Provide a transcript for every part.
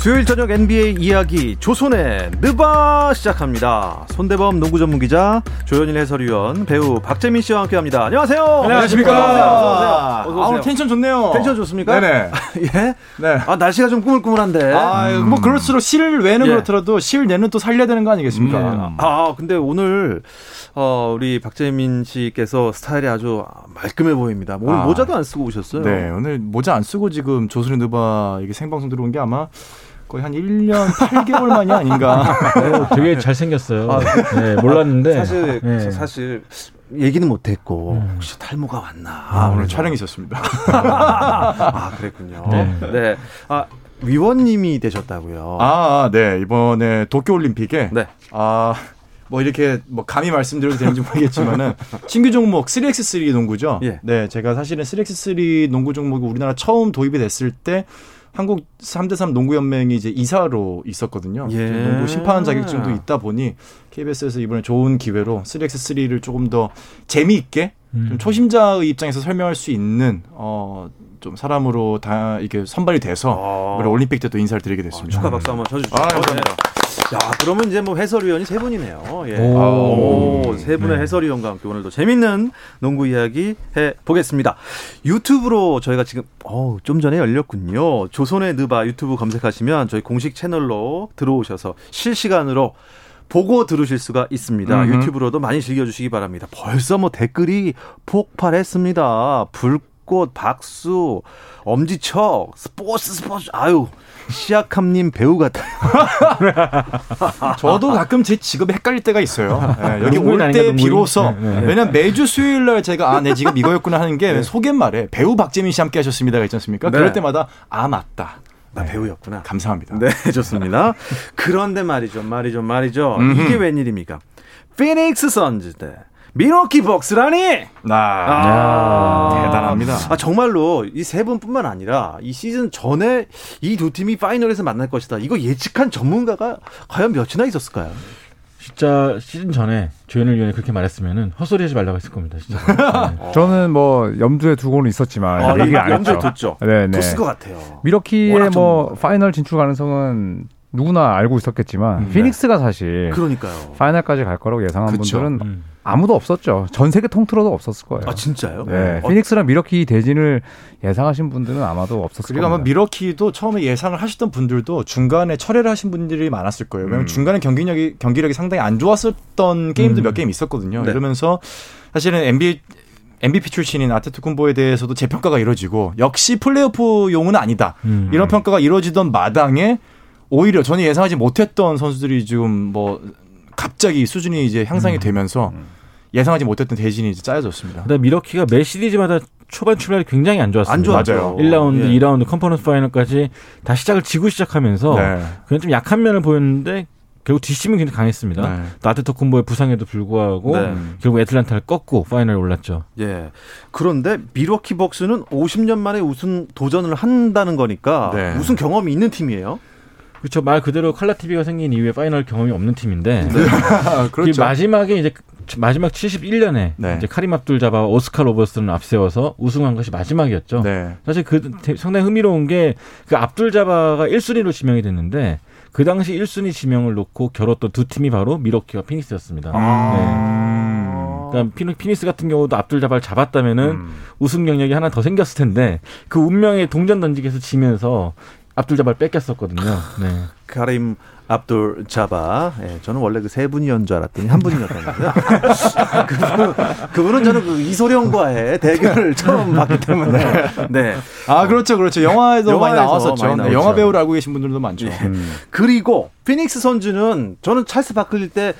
수요일 저녁 NBA 이야기 조선의 느바 시작합니다. 손대범 농구 전문 기자 조현일 해설위원 배우 박재민 씨와 함께합니다. 안녕하세요. 안녕하십니까. 어서 오세요. 아, 오늘 텐션 좋네요. 텐션 좋습니까? 네네. 예. 네. 아 날씨가 좀 꾸물꾸물한데. 아, 뭐 그럴수록 실 외는 예. 그렇더라도 실 내는 또 살려야 되는 거 아니겠습니까? 음. 아 근데 오늘 어, 우리 박재민 씨께서 스타일이 아주 말끔해 보입니다. 오늘 아. 모자도 안 쓰고 오셨어요. 네, 오늘 모자 안 쓰고 지금 조선의 누바 이게 생방송 들어온 게 아마 거의 한 1년 8개월 만이 아닌가. 어, 되게 잘생겼어요. 네, 몰랐는데. 사실 네. 사실 얘기는 못했고 혹시 탈모가 왔나. 아, 오늘. 촬영이 있었습니다. 아 그랬군요. 네. 네. 아 위원님이 되셨다고요. 아, 네. 이번에 도쿄올림픽에 네. 아, 뭐 이렇게 뭐 감히 말씀드려도 되는지 모르겠지만은 신규 종목 3x3 농구죠. 예. 네, 제가 사실은 3x3 농구 종목이 우리나라 처음 도입이 됐을 때 한국 3대3 농구 연맹이 이제 이사로 있었거든요. 예. 농구 심판 자격증도 있다 보니 KBS에서 이번에 좋은 기회로 3x3를 조금 더 재미있게 음. 좀 초심자의 입장에서 설명할 수 있는 어 좀 사람으로 다 이게 선발이 돼서 아. 올림픽 때또 인사를 드리게 됐습니다. 축하 박수 한번 쳐주시죠. 아, 감사합니다. 야, 그러면 이제 뭐 해설위원이 세 분이네요. 예. 오. 오, 세 분의 네. 해설위원과 함께 오늘도 재밌는 농구 이야기 해 보겠습니다. 유튜브로 저희가 지금 어우, 좀 전에 열렸군요. 조선의 느바 유튜브 검색하시면 저희 공식 채널로 들어오셔서 실시간으로 보고 들으실 수가 있습니다. 음흠. 유튜브로도 많이 즐겨주시기 바랍니다. 벌써 뭐 댓글이 폭발했습니다. 불 꽃, 박수, 엄지척, 스포츠, 스포츠, 아유, 시아캄님 배우 같아요. 저도 가끔 제 직업이 헷갈릴 때가 있어요. 네, 여기 올 때? 비로소 네, 네. 왜냐면 매주 수요일 날 제가 아 내 직업 이거였구나 하는 게 소개말에 배우 박재민 씨 함께 하셨습니다가 있지 않습니까? 네. 그럴 때마다 아 맞다. 나 배우였구나. 감사합니다. 네, 좋습니다. 그런데 말이죠, 말이죠, 말이죠. 음흠. 이게 웬일입니까? 피닉스 선즈 대 미러키 벅스라니! 나 아, 대단합니다. 아, 정말로 이 세 분뿐만 아니라 이 시즌 전에 이 두 팀이 파이널에서 만날 것이다. 이거 예측한 전문가가 과연 몇이나 있었을까요? 진짜 시즌 전에 조현일 위원이 그렇게 말했으면은 헛소리 하지 말라고 했을 겁니다. 진짜. 네. 저는 뭐 염두에 두고는 있었지만 아, 얘기를 안 염두에 했죠. 뒀죠. 네, 네. 뒀을 것 같아요. 밀워키의 뭐. 파이널 진출 가능성은 누구나 알고 있었겠지만 음, 네. 피닉스가 사실 그러니까요. 파이널까지 갈 거라고 예상한 그쵸. 분들은 음. 아무도 없었죠. 전 세계 통틀어도 없었을 거예요. 아, 진짜요? 네, 어, 피닉스랑 밀워키 대진을 예상하신 분들은 아마도 없었을 그리고 아마. 미러키도 처음에 예상을 하셨던 분들도 중간에 철회를 하신 분들이 많았을 거예요. 왜냐면 음. 중간에 경기력이 경기력이 상당히 안 좋았었던 게임도 몇 게임 있었거든요. 네. 이러면서 사실은 NBA MVP 출신인 아테토쿤보에 대해서도 재평가가 이루어지고 역시 플레이오프용은 아니다. 음. 이런 평가가 이루어지던 마당에 오히려 전혀 예상하지 못했던 선수들이 지금 뭐 갑자기 수준이 이제 향상이 음. 되면서 예상하지 못했던 대진이 이제 짜여졌습니다. 그다음 밀워키가 매 시리즈마다 초반 출발이 굉장히 안 좋았습니다. 안 좋았죠. 맞아요. 1라운드, 예. 2라운드 컨퍼런스 파이널까지 다 시작을 지고 시작하면서 네. 그냥 좀 약한 면을 보였는데 결국 뒷심이 굉장히 강했습니다. 네. 또 아테토쿤보의 부상에도 불구하고 네. 결국 애틀란타를 꺾고 파이널에 올랐죠. 예. 그런데 밀워키 벅스는 50년 만에 우승 도전을 한다는 거니까 네. 우승 경험이 있는 팀이에요. 그렇죠. 말 그대로 칼라 TV가 생긴 이후에 파이널 경험이 없는 팀인데 아, 그 그렇죠. 마지막에 이제 마지막 71년에 네. 이제 카림 압둘 자바 오스카 로버트슨을 앞세워서 우승한 것이 마지막이었죠. 네. 사실 그 대- 상당히 흥미로운 게 그 압둘 자바가 1순위로 지명이 됐는데 그 당시 1순위 지명을 놓고 겨뤘던 두 팀이 바로 밀워키와 피닉스였습니다. 아. 네. 그러니까 피닉- 피닉스 같은 경우도 압둘 자바를 잡았다면은 음. 우승 경력이 하나 더 생겼을 텐데 그 운명의 동전 던지기에서 지면서 압둘 자바를 뺏겼었거든요. 네. 카림 압둘 자바. 예, 저는 원래 그 세 분이었는 줄 알았더니 한 분이었다는데요. 그분은, 그분은 저는 그 이소룡과의 대결을 처음 봤기 때문에. 네. 아 그렇죠 그렇죠 영화에도 많이 영화에서 나왔었죠 많이 네, 나왔죠. 영화 배우를 알고 계신 분들도 많죠 예. 음. 그리고 피닉스 선주는 저는 찰스 바클리 때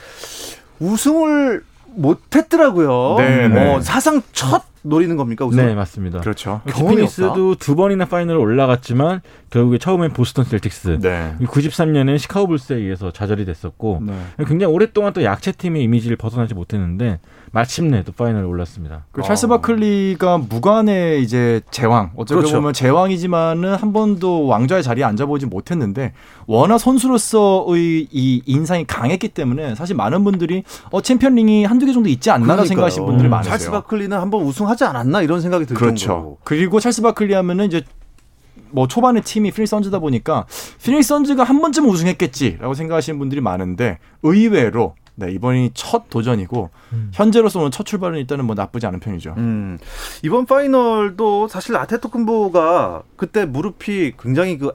우승을 못 했더라고요. 네, 네. 어, 사상 첫 노리는 겁니까 우승? 네, 맞습니다. 그렇죠 피닉스도 두 번이나 파이널에 올라갔지만 결국에 처음엔 보스턴 셀틱스, 네. 93년엔 시카고 불스에 의해서 좌절이 됐었고 네. 굉장히 오랫동안 또 약체팀의 이미지를 벗어나지 못했는데 마침내 또 파이널에 올랐습니다. 그 찰스 바클리가 무관의 이제 제왕 어쩌게 그렇죠. 보면 제왕이지만은 한 번도 왕좌의 자리에 앉아보지 못했는데 워낙 선수로서의 이 인상이 강했기 때문에 사실 많은 분들이 어 챔피언링이 한두 개 정도 있지 않나라고 그러니까요. 생각하시는 분들이 음, 많으세요. 찰스 바클리는 한 번 우승하지 않았나 이런 생각이 들 그렇죠. 정도로. 그리고 찰스 바클리 하면은 이제 뭐 초반에 팀이 피닉스 선즈다 보니까 피닉스 선즈가 한 번쯤 우승했겠지라고 생각하시는 분들이 많은데 의외로 네, 이번이 첫 도전이고 현재로서 오늘 첫 출발은 일단은 뭐 나쁘지 않은 편이죠. 음, 이번 파이널도 사실 아테토쿤보가 그때 무릎이 굉장히 그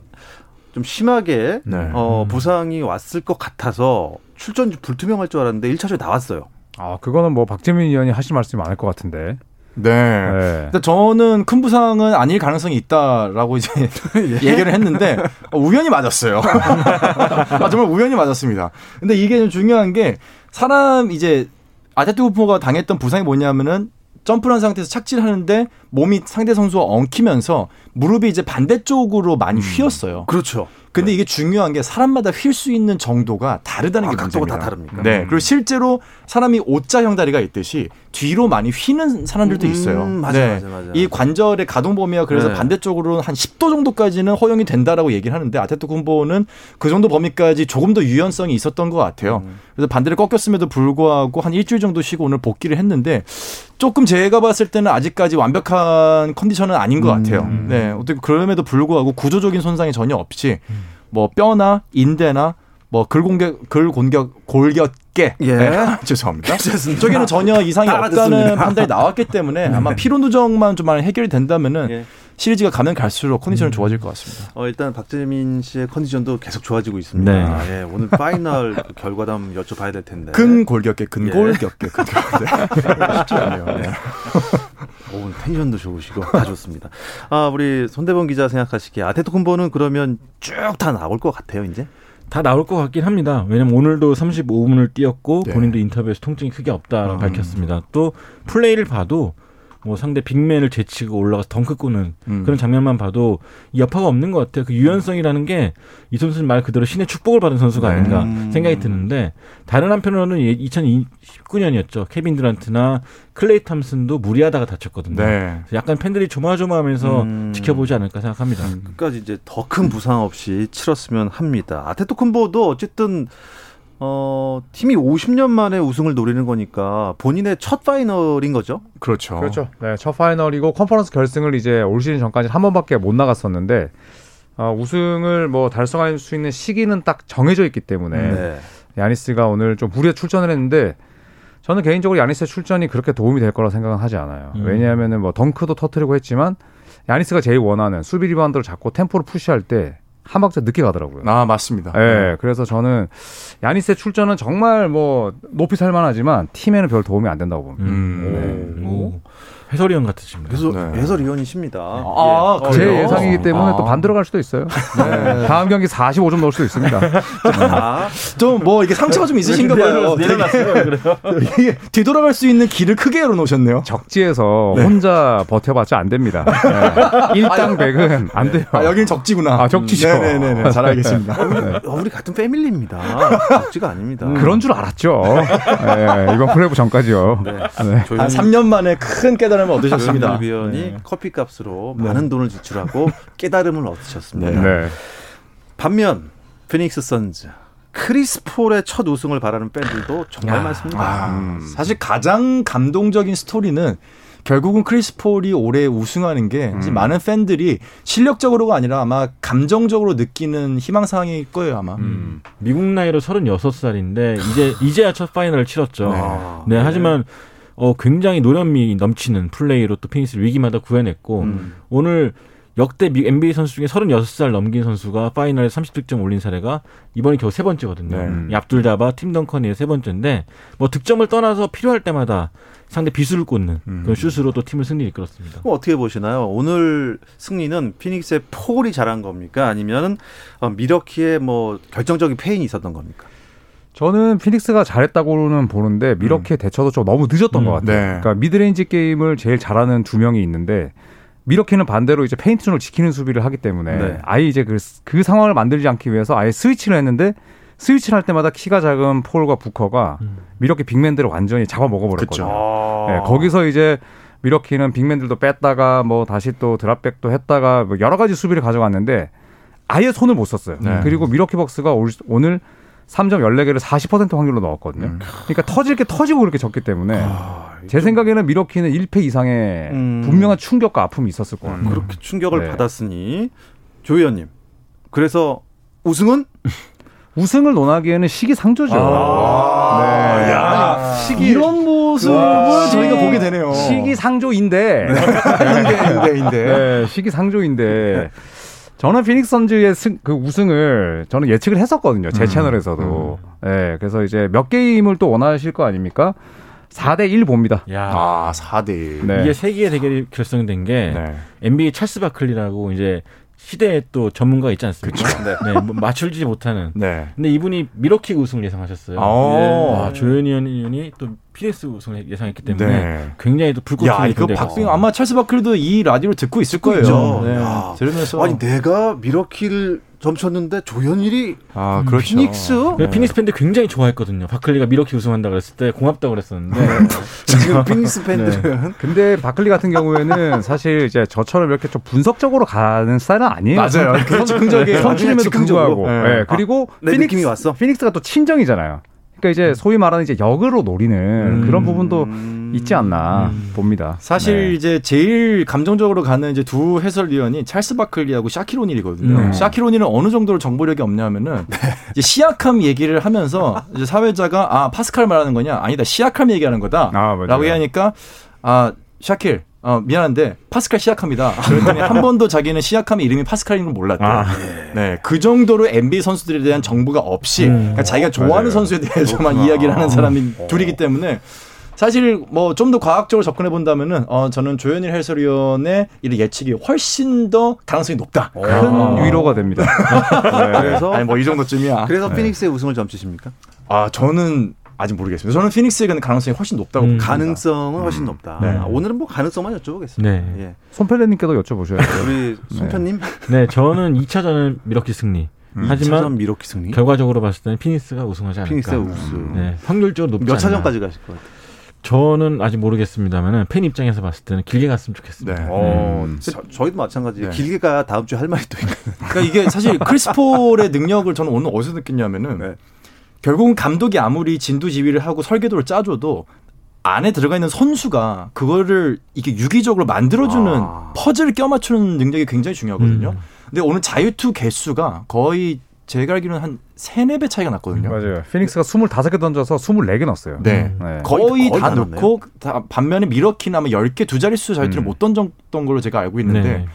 좀 심하게 네. 어, 부상이 왔을 것 같아서 출전 불투명할 줄 알았는데 1차전에 나왔어요. 아 그거는 뭐 박재민 의원이 하실 말씀이 많을 것 같은데. 네. 네. 일단 저는 큰 부상은 아닐 가능성이 있다라고 이제 얘기를 했는데 어, 우연히 맞았어요. 아, 정말 우연히 맞았습니다. 근데 이게 좀 중요한 게 사람 이제 아테투코가 당했던 부상이 뭐냐면은 점프를 한 상태에서 착지를 하는데 몸이 상대 선수와 엉키면서 무릎이 이제 반대쪽으로 많이 휘었어요. 그렇죠. 근데 이게 중요한 게 사람마다 휠 수 있는 정도가 다르다는 아, 게 각도가 문제입니다. 다 다릅니까? 네. 그리고 실제로 사람이 O자형 다리가 있듯이 뒤로 많이 휘는 사람들도 음, 있어요. 맞아, 네. 맞아, 맞아. 이 관절의 가동 범위가 그래서 네. 반대쪽으로 한 10도 정도까지는 허용이 된다라고 얘기를 하는데 아테토 군보는 그 정도 범위까지 조금 더 유연성이 있었던 것 같아요. 음. 그래서 반대를 꺾였음에도 불구하고 한 일주일 정도 쉬고 오늘 복귀를 했는데 조금 제가 봤을 때는 아직까지 완벽한 컨디션은 아닌 것 같아요. 음. 네. 어떻게 그럼에도 불구하고 구조적인 손상이 전혀 없이 뭐 뼈나 인대나 뭐 근 공격 근골격 골격계 예. 네, 죄송합니다. 저기는 전혀 이상이 다 없다는. 판단이 나왔기 때문에 아마 피로 누적만 좀 해결이 된다면은 예. 시리즈가 가면 갈수록 컨디션은 좋아질 것 같습니다. 어, 일단 박재민 씨의 컨디션도 계속 좋아지고 있습니다. 네. 예, 오늘 파이널 그 한번 여쭤봐야 될 텐데. 근 골격계, 근 예. 골격계, 근 골격계. 쉽지 않네요. 네. 오, 오늘 텐션도 좋으시고 다 좋습니다. 아, 우리 손대범 기자 생각하시기에 아테토쿤보는 그러면 쭉 다 나올 것 같아요, 이제. 다 나올 것 같긴 합니다. 왜냐면 오늘도 35분을 뛰었고 네. 본인도 인터뷰에서 통증이 크게 없다라고 음. 밝혔습니다. 또 플레이를 봐도 뭐 상대 빅맨을 제치고 올라가서 덩크 꾸는 음. 그런 장면만 봐도 이 여파가 없는 것 같아요. 그 유연성이라는 게 이 선수는 말 그대로 신의 축복을 받은 선수가 네. 아닌가 음. 생각이 드는데 다른 한편으로는 2019년이었죠. 케빈 드란트나 클레이 탐슨도 무리하다가 다쳤거든요. 네. 약간 팬들이 조마조마하면서 음. 지켜보지 않을까 생각합니다. 끝까지 이제 더 큰 부상 없이 치렀으면 합니다. 아데토쿤보도 어쨌든 어, 팀이 50년 만에 우승을 노리는 거니까 본인의 첫 파이널인 거죠. 그렇죠. 그렇죠. 네, 첫 파이널이고 컨퍼런스 결승을 이제 올 시즌 전까지 한 번밖에 못 나갔었는데 어, 우승을 뭐 달성할 수 있는 시기는 딱 정해져 있기 때문에 네. 야니스가 오늘 좀 무리해 출전을 했는데 저는 개인적으로 야니스의 출전이 그렇게 도움이 될 거라 생각은 하지 않아요. 음. 왜냐하면은 뭐 덩크도 터트리고 했지만 야니스가 제일 원하는 수비 리바운드를 잡고 템포를 push할 때 한 박자 늦게 가더라고요. 아, 맞습니다. 예, 그래서 저는 야니스의 출전은 정말 뭐 높이 살만하지만 팀에는 별 도움이 안 된다고 봅니다. 음. 오, 오. 해설위원 같으십니다. 그래서 네. 해설위원이십니다. 아, 예. 제? 예상이기 때문에 아. 또 반대로 갈 수도 있어요. 네. 다음 경기 45점 넣을 수도 있습니다. 아, 좀뭐 이게 상처가 좀 있으신가 봐요. 내려놨어요, 그래요. 이게 뒤돌아갈 수 있는 길을 크게 열어놓으셨네요. 적지에서 혼자 버텨봤자 안 됩니다. 네. 일당 백은 안 돼요. 아, 여기는 적지구나. 아, 적지죠. 네네네. 잘 알겠습니다. 어, 우리 같은 패밀리입니다. 적지가 아닙니다. 그런 줄 알았죠. 네, 이번 플레이오프 전까지요. 네. 네. 조용히 한 3년 만에 큰 깨달음 을 얻으셨습니다. 조현일 위원이 네. 커피 값으로 네. 많은 돈을 지출하고 깨달음을 얻으셨습니다. 네. 반면 피닉스 선즈 크리스 폴의 첫 우승을 바라는 팬들도 정말 많습니다. 아, 사실 가장 감동적인 스토리는 결국은 크리스 폴이 올해 우승하는 게 이제 많은 팬들이 실력적으로가 아니라 아마 감정적으로 느끼는 희망사항일 거예요 아마. 음. 미국 나이로 36살인데 이제 이제야 첫 파이널을 치렀죠. 네. 네, 하지만 어 굉장히 노련미 넘치는 플레이로 또 피닉스를 위기마다 구해냈고 음. 오늘 역대 미- NBA 선수 중에 36살 넘긴 선수가 파이널에 30득점 올린 사례가 이번이 겨우 세 번째거든요. 네. 이 압둘 자바, 팀 덩컨이의 세 번째인데 뭐 득점을 떠나서 필요할 때마다 상대 비수를 꽂는 음. 그런 슛으로 또 팀을 승리를 이끌었습니다. 뭐 어떻게 보시나요? 오늘 승리는 피닉스의 폴이 잘한 겁니까? 아니면 어, 밀워키의 뭐 결정적인 패인이 있었던 겁니까? 저는 피닉스가 잘했다고는 보는데 밀워키의 대처도 좀 너무 늦었던 음. 것 같아요. 네. 그러니까 미드레인지 게임을 제일 잘하는 두 명이 있는데 밀워키는 반대로 이제 페인트존을 지키는 수비를 하기 때문에 네. 아예 이제 그, 그 상황을 만들지 않기 위해서 아예 스위치를 했는데 스위치를 할 때마다 키가 작은 폴과 부커가 음. 밀워키 빅맨들을 완전히 잡아 먹어버렸거든요. 아. 네, 거기서 이제 밀워키는 빅맨들도 뺐다가 뭐 다시 또 drop back도 했다가 뭐 여러 가지 수비를 가져갔는데 아예 손을 못 썼어요. 네. 그리고 밀워키 벅스가 올- 오늘 3점 14개를 40% 확률로 넣었거든요. 음. 그러니까 터질 게 터지고 그렇게 졌기 때문에 제 생각에는 미러키는 1패 이상의 음. 분명한 충격과 아픔이 있었을 것 같아요. 그렇게 충격을 네. 받았으니 조 의원님. 그래서 우승은 우승을 논하기에는 시기상조죠. 아. 네. 야, 시기 이런 모습을 와. 저희가 보게 되네요. 시기상조인데 인데, 인데, 인데. 네, 시기상조인데 저는 피닉스 선즈의 승, 그 우승을 저는 예측을 했었거든요. 제 음, 채널에서도. 네, 그래서 이제 몇 게임을 또 원하실 거 아닙니까? 4대 1 봅니다. 야. 아, 4대1. 네. 이게 세기의 대결이 결성된 게 네. NBA 찰스 바클리라고 이제 시대의 또 전문가 있지 않습니까? 네. 뭐 맞추지 못하는. 네. 근데 이분이 밀워키 우승을 예상하셨어요. 어. 와, 조현일 위원이 또 피닉스 우승을 예상했기 때문에 네. 굉장히 또 불꽃이 야, 이거 박빙 아마 찰스 바클리도 이 라디오를 듣고 있을 거예요. 있죠. 네. 야. 들으면서 아니 내가 밀워키를 점쳤는데 조현일이 아, 그렇죠. 피닉스? 네. 피닉스 팬들 굉장히 좋아했거든요. 바클리가 밀워키 우승한다 그랬을 때 고맙다고 그랬었는데 지금 피닉스 팬들은 근데 바클리 같은 경우에는 사실 이제 저처럼 이렇게 좀 분석적으로 가는 스타일은 아니에요. 맞아요. 그냥 즉흥적이에요. 선출임에도 즉흥적으로. 불구하고. 네. 네. 그리고 내 피닉스, 느낌이 왔어. 피닉스가 또 친정이잖아요. 그러니까 이제 소위 말하는 이제 역으로 노리는 음. 그런 부분도 음. 있지 않나 음. 봅니다. 사실 네. 이제 제일 감정적으로 가는 이제 두 해설위원이 찰스 바클리하고 샤키로닐이거든요. 음. 샤키로닐은 어느 정도로 정보력이 없냐면은 이제 시약함 얘기를 하면서 이제 사회자가 아 파스칼 말하는 거냐 아니다 시약함 얘기하는 거다라고 아. 얘기하니까 아 샤킬 어, 미안한데 파스칼 시약함이다. 그랬더니 한 번도 자기는 시약함의 이름이 파스칼인 걸 몰랐대. 아. 네, 그 정도로 NBA 선수들에 대한 정보가 없이 음. 그러니까 자기가 좋아하는 맞아요. 선수에 대해서만 이야기를 하는 사람이 둘이기 때문에 사실 뭐 좀 더 과학적으로 접근해 본다면은 어 저는 조현일 해설위원의 이 예측이 훨씬 더 가능성이 높다. 큰 아. 위로가 됩니다. 네. 그래서 아니 뭐 이 정도쯤이야. 그래서 피닉스의 우승을 점치십니까? 아 저는 아직 모르겠습니다. 저는 피닉스의 가능성이 훨씬 높다고 음. 봅니다. 가능성은 훨씬 높다. 네. 아, 오늘은 뭐 가능성만 여쭤보겠습니다. 네. 예. 손펠레님께도 여쭤보셔야죠. 우리 손편님 네, 저는 2차전은 미러킥 승리. 하지만 차전 미러키 승리. 결과적으로 봤을 때는 피닉스가 우승하지 않을까. 피닉스의 우승. 네, 확률적으로 높지 몇. 차전까지 가실 것 같아요? 저는 아직 모르겠습니다만은 팬 입장에서 봤을 때는 길게 갔으면 좋겠습니다. 네. 어, 음. 저, 저희도 마찬가지예요. 네. 길게 가 다음 주에 할 말이 또 있고. 그러니까 이게 사실 크리스폴의 능력을 저는 오늘 어디서 느꼈냐면은 네. 결국은 감독이 아무리 진두지휘를 하고 설계도를 짜줘도 안에 들어가 있는 선수가 그거를 이게 유기적으로 만들어주는 아. 퍼즐을 껴맞추는 능력이 굉장히 중요하거든요. 음. 근데 오늘 자유투 개수가 거의 제가 알기로는 한 3, 4배 차이가 났거든요. 맞아요. 피닉스가 25개 던져서 24개 넣었어요. 네. 네. 거의, 거의- 다 다 넣고 다 반면에 밀워키나 뭐 10개 두 자릿수 자유투를 음. 못 던졌던 걸로 제가 알고 있는데 네.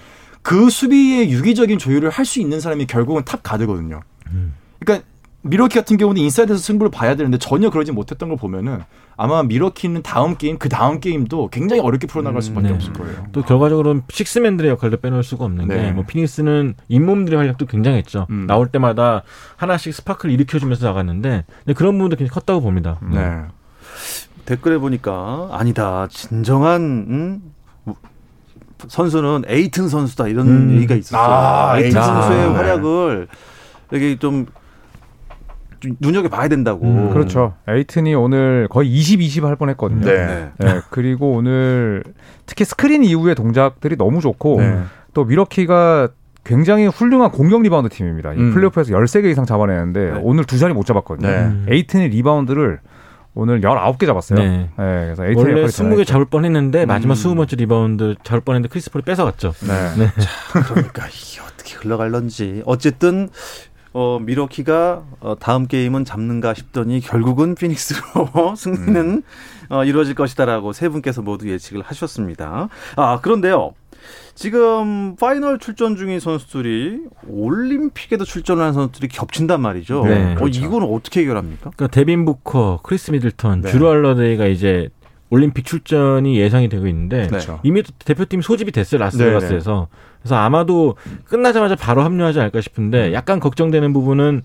그 수비의 유기적인 조율을 할 수 있는 사람이 결국은 top guard거든요. 음. 그러니까 밀워키 같은 경우는 인사이드에서 승부를 봐야 되는데 전혀 그러지 못했던 걸 보면은 아마 밀워키는 다음 게임 그 다음 게임도 굉장히 어렵게 풀어나갈 수밖에 네. 없을 거예요. 또 결과적으로는 식스맨들의 역할도 빼놓을 수가 없는 네. 게뭐 피닉스는 잇몸들의 활약도 굉장했죠. 음. 나올 때마다 하나씩 스파크를 일으켜주면서 나갔는데 근데 그런 부분도 굉장히 컸다고 봅니다. 네. 댓글에 보니까 아니다. 진정한 음? 우- 선수는 에이튼 선수다 이런 음. 얘기가 있었어요. 아, 에이튼 에이튼. 선수의 네. 활약을 여기 좀, 좀 눈여겨 봐야 된다고. 음, 그렇죠. 에이튼이 오늘 거의 20, 20 할 뻔했거든요. 네. 네, 그리고 오늘 특히 스크린 이후의 동작들이 너무 좋고 네. 또 밀워키가 굉장히 훌륭한 공격 리바운드 팀입니다. 이 음. 플레이오프에서 13개 이상 잡아내는데 네. 오늘 두 자리 못 잡았거든요. 네. 음. 에이튼이 리바운드를 오늘 19개 잡았어요. 네. 네. 그래서 에이튼이 원래 역할이 20개 대단했죠. 잡을 뻔 했는데 마지막 음. 20번째 리바운드 잡을 뻔 했는데 크리스폴이 뺏어갔죠. 네. 네. 그러니까 이게 어떻게 흘러갈런지. 어쨌든 어, 밀워키가 어, 다음 게임은 잡는가 싶더니 결국은 피닉스로 승리는 어, 이루어질 것이다라고 세 분께서 모두 예측을 하셨습니다. 아 그런데요. 지금 파이널 출전 중인 선수들이 올림픽에도 출전하는 선수들이 겹친단 말이죠. 네, 어, 그렇죠. 이거는 어떻게 해결합니까? 그러니까 데빈 부커, 크리스 미들턴, 네. 즈루 할러데이가 이제 올림픽 출전이 예상이 되고 있는데 그렇죠. 이미 또 대표팀 소집이 됐어요 네, 라스베가스에서 그래서 아마도 끝나자마자 바로 합류하지 않을까 싶은데 약간 걱정되는 부분은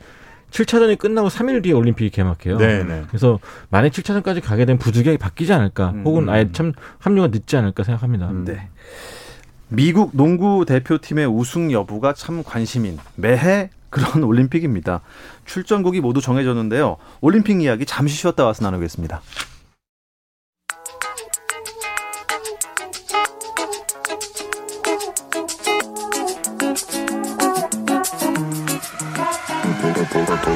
7차전이 끝나고 3일 뒤에 올림픽이 개막해요. 네, 네. 그래서 만약 7차전까지 가게 되면 부득이하게 바뀌지 않을까 음. 혹은 아예 참 합류가 늦지 않을까 생각합니다. 음. 네. 미국 농구 대표팀의 우승 여부가 참 관심인 매해 그런 올림픽입니다. 출전국이 모두 정해졌는데요. 올림픽 이야기 잠시 쉬었다 와서 나누겠습니다.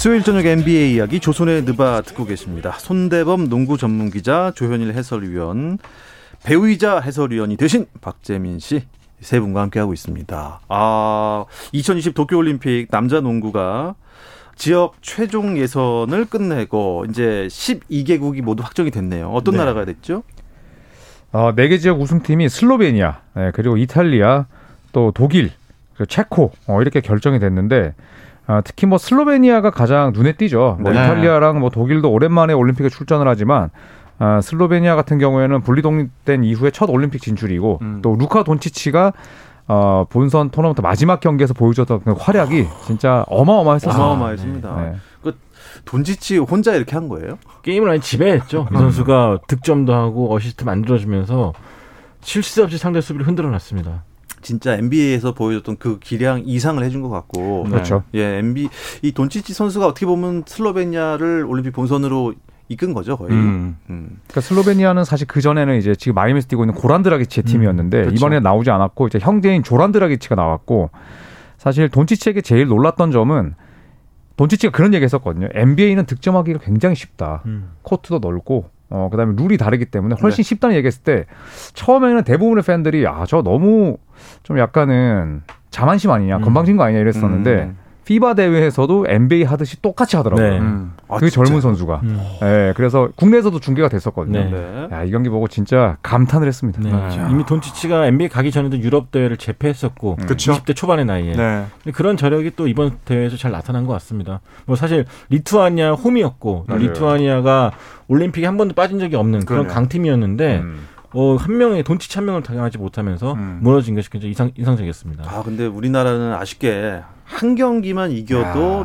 수요일 저녁 NBA 이야기 조선의 느바 듣고 계십니다. 손대범 농구 전문 기자 조현일 해설위원 배우이자 해설위원이 되신 박재민 씨. 세 분과 함께하고 있습니다. 아, 2020 도쿄올림픽 남자 농구가 지역 최종 예선을 끝내고 이제 12개국이 모두 확정이 됐네요. 어떤 네. 나라가 됐죠? 어, 4개 지역 우승팀이 슬로베니아, 예, 그리고 이탈리아, 또 독일, 체코 어, 이렇게 결정이 됐는데 아, 특히 뭐 슬로베니아가 가장 눈에 띄죠. 뭐 네. 이탈리아랑 뭐 독일도 오랜만에 올림픽에 출전을 하지만 아, 슬로베니아 같은 경우에는 분리 독립된 이후에 첫 올림픽 진출이고 음. 또 루카 돈치치가 어, 본선 토너먼트 마지막 경기에서 보여줬던 그 활약이 진짜 어마어마했었어요. 어마어마했습니다. 네. 돈치치 혼자 이렇게 한 거예요? 게임을 아예 지배했죠. 이 선수가 득점도 하고 어시스트 만들어주면서 실수 없이 상대 수비를 흔들어 놨습니다. 진짜 NBA에서 보여줬던 그 기량 이상을 해준 것 같고. 그렇죠. 예, NBA 이 돈치치 선수가 어떻게 보면 슬로베니아를 올림픽 본선으로 이끈 거죠, 거의. 음. 음. 그러니까 슬로베니아는 사실 그 전에는 이제 지금 마이애미에서 뛰고 있는 고란드라기치의 팀이었는데 그렇죠. 이번에 나오지 않았고 이제 형제인 조란드라기치가 나왔고 사실 돈치치에게 제일 놀랐던 점은 돈치치가 그런 얘기했었거든요. NBA는 득점하기가 굉장히 쉽다. 코트도 넓고 어 그다음에 룰이 다르기 때문에 훨씬 쉽다는 얘기했을 때 처음에는 대부분의 팬들이 아 저 너무 좀 약간은 자만심 아니냐 건방진 거 아니냐 이랬었는데 음. 피바 대회에서도 NBA 하듯이 똑같이 하더라고요. 네. 음. 아, 그 진짜. 젊은 선수가. 음. 예, 그래서 국내에서도 중계가 됐었거든요. 네. 네. 야, 이 경기 보고 진짜 감탄을 했습니다. 네. 네. 이미 돈치치가 NBA 가기 전에도 유럽 대회를 제패했었고 그쵸. 20대 초반의 나이에 네. 그런 저력이 또 이번 대회에서 잘 나타난 것 같습니다. 뭐 사실 리투아니아 홈이었고 또 맞아요. 리투아니아가 올림픽에 한 번도 빠진 적이 없는 그런 그러네요. 강팀이었는데 음. 어, 한 명의 돈치치 한 명을 당하지 못하면서 음. 무너진 것이 굉장히 이상, 인상적이었습니다. 아, 근데 우리나라는 아쉽게 한 경기만 이겨도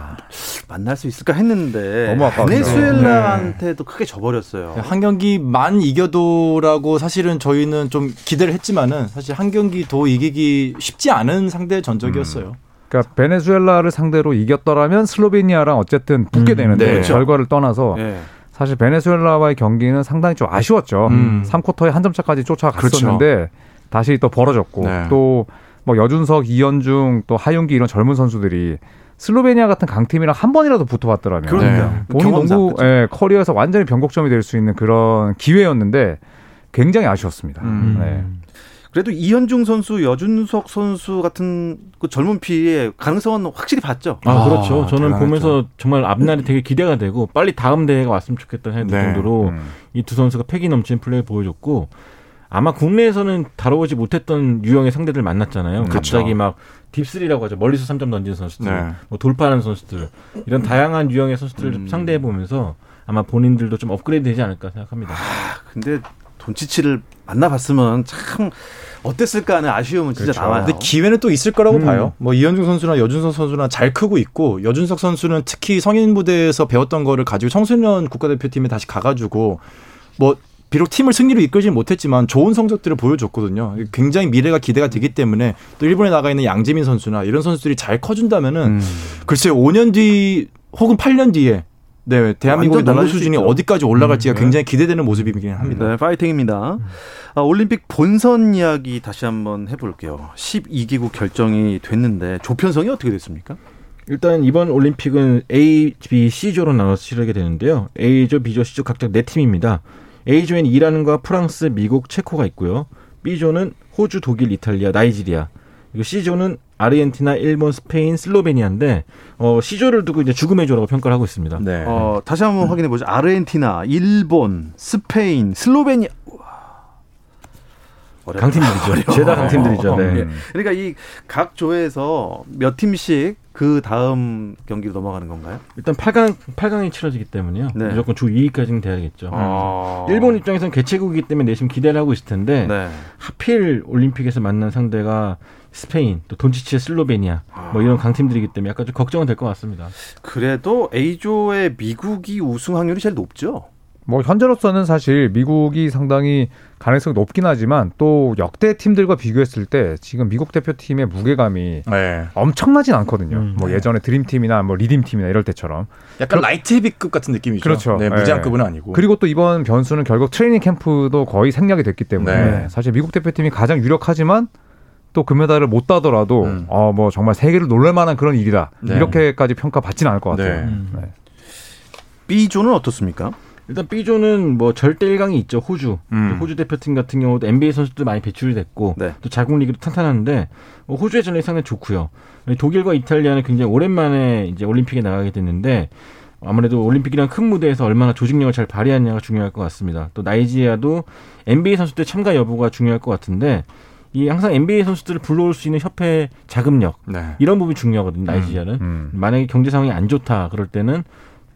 만날 수 있을까 했는데 너무. 베네수엘라한테도 크게 져버렸어요. 한 경기만 이겨도라고 사실은 저희는 좀 기대를 했지만은 사실 한 경기 더 이기기 쉽지 않은 상대 전적이었어요. 그러니까 베네수엘라를 상대로 이겼더라면 슬로베니아랑 어쨌든 붙게 음, 되는데 네. 그렇죠. 결과를 떠나서 예. 사실 베네수엘라와의 경기는 상당히 좀 아쉬웠죠. 음. 3쿼터에 한 점 차까지 쫓아갔었는데 다시 또 벌어졌고 네. 또뭐 여준석, 이현중, 또 하윤기 이런 젊은 선수들이 슬로베니아 같은 강팀이랑 한 번이라도 붙어봤더라면 그러니까 네. 본인 농구? 예, 커리어에서 완전히 변곡점이 될 수 있는 그런 기회였는데 굉장히 아쉬웠습니다. 음. 네. 그래도 이현중 선수, 여준석 선수 같은 그 젊은 피의 가능성은 확실히 봤죠. 아, 아, 그렇죠. 저는 대단하죠. 보면서 정말 앞날이 되게 기대가 되고 빨리 다음 대회가 왔으면 좋겠다 생각이 들 네. 정도로 음. 이두 선수가 패기 넘치는 플레이 보여줬고 아마 국내에서는 다뤄보지 못했던 유형의 상대들 만났잖아요. 음, 갑자기. 막 딥스리라고 하죠. 멀리서 3점 던지는 선수들, 네. 뭐 돌파하는 선수들 이런 다양한 유형의 선수들을 좀 상대해 보면서 아마 본인들도 좀 업그레이드 되지 않을까 생각합니다. 근데 돈치치를 만나봤으면 참 어땠을까 하는 아쉬움은 진짜 그렇죠. 남아요. 근데 기회는 또 있을 거라고 음. 봐요. 뭐 이현중 선수나 여준석 선수나 잘 크고 있고 여준석 선수는 특히 성인 무대에서 배웠던 거를 가지고 청소년 국가대표팀에 다시 가가지고 뭐 비록 팀을 승리로 이끌지는 못했지만 좋은 성적들을 보여줬거든요. 굉장히 미래가 기대가 되기 때문에 또 일본에 나가 있는 양재민 선수나 이런 선수들이 잘 커준다면은 음. 글쎄 5년 뒤 혹은 8년 뒤에 네 대한민국의 농구 수 수준이. 어디까지 올라갈지가 음, 네. 굉장히 기대되는 모습이긴 합니다. 네, 파이팅입니다. 아, 올림픽 본선 이야기 다시 한번 해볼게요. 12개국 결정이 됐는데 조편성이 어떻게 됐습니까? 일단 이번 올림픽은 A, B, C조로 나눠서 치르게 되는데요. A조, B조, C조 각각 네 팀입니다. A조엔 이란과 프랑스, 미국, 체코가 있고요. B조는 호주, 독일, 이탈리아, 나이지리아. 그리고 C조는 아르헨티나, 일본, 스페인, 슬로베니아인데 어, C조를 두고 이제 죽음의 조라고 평가를 하고 있습니다. 네. 어, 다시 한번 확인해 보죠. 아르헨티나, 일본, 스페인, 슬로베니아. 강팀들이죠. 죄다 강팀들이죠. 네. 예. 그러니까 이 각 조에서 몇 팀씩 그 다음 경기로 넘어가는 건가요? 일단 8강 8강이 치러지기 때문에요. 네. 무조건 주 2위까지는 돼야겠죠. 아. 일본 입장에서는 개최국이기 때문에 내심 기대를 하고 있을 텐데 네. 하필 올림픽에서 만난 상대가 스페인, 또 돈치치의 슬로베니아 뭐 이런 강팀들이기 때문에 약간 좀 걱정은 될 것 같습니다. 그래도 A조의 미국이 우승 확률이 제일 높죠. 뭐 현재로서는 사실 미국이 상당히 가능성이 높긴 하지만 또 역대 팀들과 비교했을 때 지금 미국 대표팀의 무게감이 네. 엄청나진 않거든요. 음, 뭐 네. 예전에 드림팀이나 뭐 Redeem팀이나 이럴 때처럼. 약간 라이트 헤비급 같은 느낌이죠. 그렇죠. 네, 네. 무제한급은 아니고. 그리고 또 이번 변수는 결국 트레이닝 캠프도 거의 생략이 됐기 때문에 네. 사실 미국 대표팀이 가장 유력하지만 또 금메달을 못 따더라도 음. 어뭐 정말 세계를 놀랄 만한 그런 일이다. 네. 이렇게까지 평가받지는 않을 것 같아요. 네. 네. B조는 어떻습니까? 일단 B조는 뭐 절대 1강이 있죠. 호주. 음. 호주 대표팀 같은 경우도 NBA 선수들 많이 배출이 됐고 네. 또 자국 리그도 탄탄한데 뭐 호주의 전력이 상당히 좋고요. 독일과 이탈리아는 굉장히 오랜만에 이제 올림픽에 나가게 됐는데 아무래도 올림픽이란 큰 무대에서 얼마나 조직력을 잘 발휘하느냐가 중요할 것 같습니다. 또 나이지리아도 NBA 선수들 참가 여부가 중요할 것 같은데 이 항상 NBA 선수들을 불러올 수 있는 협회 자금력 네. 이런 부분이 중요하거든요. 나이지리아는 음. 만약에 경제 상황이 안 좋다 그럴 때는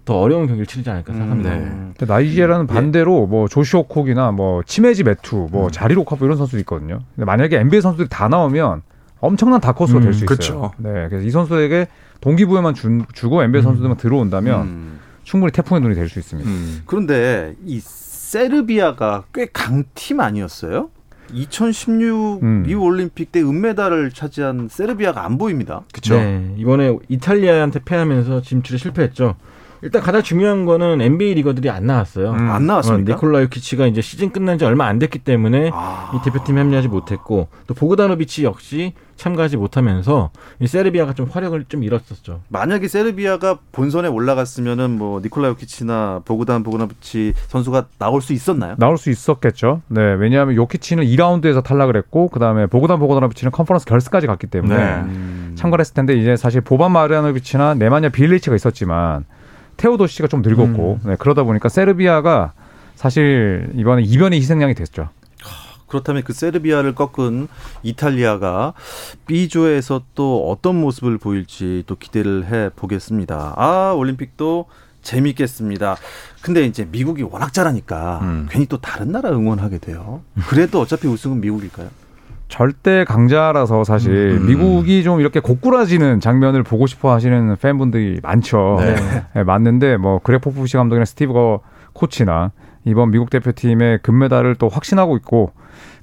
더 어려운 경기를 치르지 않을까 생각합니다. 네. 근데 나이지리아는 반대로 뭐 조시 오코기나 뭐 치메지 메투, 뭐 자릴 오카포 이런 선수도 있거든요. 근데 만약에 NBA 선수들이 다 나오면 엄청난 다크호스가 될 수 있어요. 그쵸. 네, 그래서 이 선수에게 동기부여만 주, 주고 NBA 선수들만 들어온다면 음. 충분히 태풍의 눈이 될 수 있습니다. 음. 그런데 이 세르비아가 꽤 강팀 아니었어요? 2016 음. 리우 올림픽 때 은메달을 차지한 세르비아가 안 보입니다. 그쵸. 네, 이번에 이탈리아한테 패하면서 진출에 실패했죠. 일단 가장 중요한 거는 NBA 리거들이 안 나왔어요. 음. 안 어, 나왔습니까? 니콜라 요키치가 이제 시즌 끝난 지 얼마 안 됐기 때문에 아. 이 대표팀에 합류하지 못했고 또 보그다노비치 역시 참가하지 못하면서 이 세르비아가 좀 화력을 좀 잃었었죠. 만약에 세르비아가 본선에 올라갔으면은 뭐 니콜라 요키치나 보그단 보그나비치 선수가 나올 수 있었나요? 나올 수 있었겠죠. 네, 왜냐하면 요키치는 2라운드에서 탈락을 했고, 그 다음에 보그단 보그다노비치는 컨퍼런스 결승까지 갔기 때문에 네. 음. 참가를 했을 텐데 이제 사실 보반 마리아노비치나 네마냐 빌리치가 있었지만 테오도시가 좀 늙었고, 네, 그러다 보니까 세르비아가 사실 이번에 이변의 희생양이 됐죠. 그렇다면 그 세르비아를 꺾은 이탈리아가 B조에서 또 어떤 모습을 보일지 또 기대를 해 보겠습니다. 아, 올림픽도 재밌겠습니다. 근데 이제 미국이 워낙 잘하니까 음. 괜히 또 다른 나라 응원하게 돼요. 그래도 어차피 우승은 미국일까요? 절대 강자라서 사실 음. 미국이 좀 이렇게 고꾸라지는 장면을 보고 싶어 하시는 팬분들이 많죠. 네. 네, 맞는데 뭐 그렉 포프시 감독이나 스티브 거 코치나 이번 미국 대표팀의 금메달을 또 확신하고 있고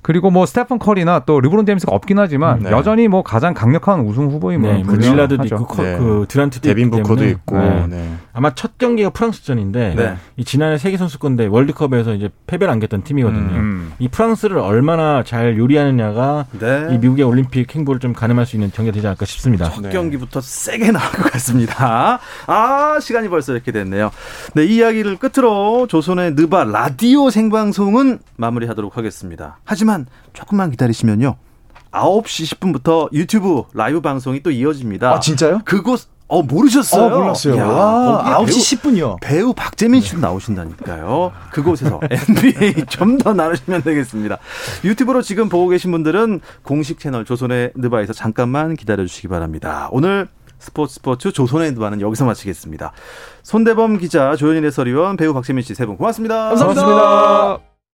그리고 뭐 스테픈 커리나 또 르브론 제임스가 없긴 하지만 네. 여전히 뭐 가장 강력한 우승 후보인 네, 뭐 분명하죠. 릴라드도 있고 커- 네. 그 듀란트도 데빈 부커도 있고. 네. 네. 아마 첫 경기가 프랑스전인데 네. 이 지난해 세계 선수권대 월드컵에서 이제 패배를 안겼던 팀이거든요. 음. 이 프랑스를 얼마나 잘 요리하느냐가 네. 이 미국의 올림픽 행보를 좀 가늠할 수 있는 경기가 되지 않을까 싶습니다. 첫 네. 경기부터 세게 나올 것 같습니다. 아, 시간이 벌써 이렇게 됐네요. 네, 이 이야기를 끝으로 조선의 느바 라디오 생방송은 마무리하도록 하겠습니다. 하지만 조금만 기다리시면요. 9시 10분부터 유튜브 라이브 방송이 또 이어집니다. 아, 진짜요? 그곳 어 모르셨어요? 어, 몰랐어요. 야, 와, 거기에 9시 10분이요. 배우 박재민 씨도 나오신다니까요. 그곳에서 NBA 좀 더 나누시면 되겠습니다. 유튜브로 지금 보고 계신 분들은 공식 채널 조선의 느바에서 잠깐만 기다려 주시기 바랍니다. 오늘 스포츠 스포츠 조선의 느바는 여기서 마치겠습니다. 손대범 기자, 조현일 해설위원, 배우 박재민 씨 세 분 고맙습니다. 감사합니다.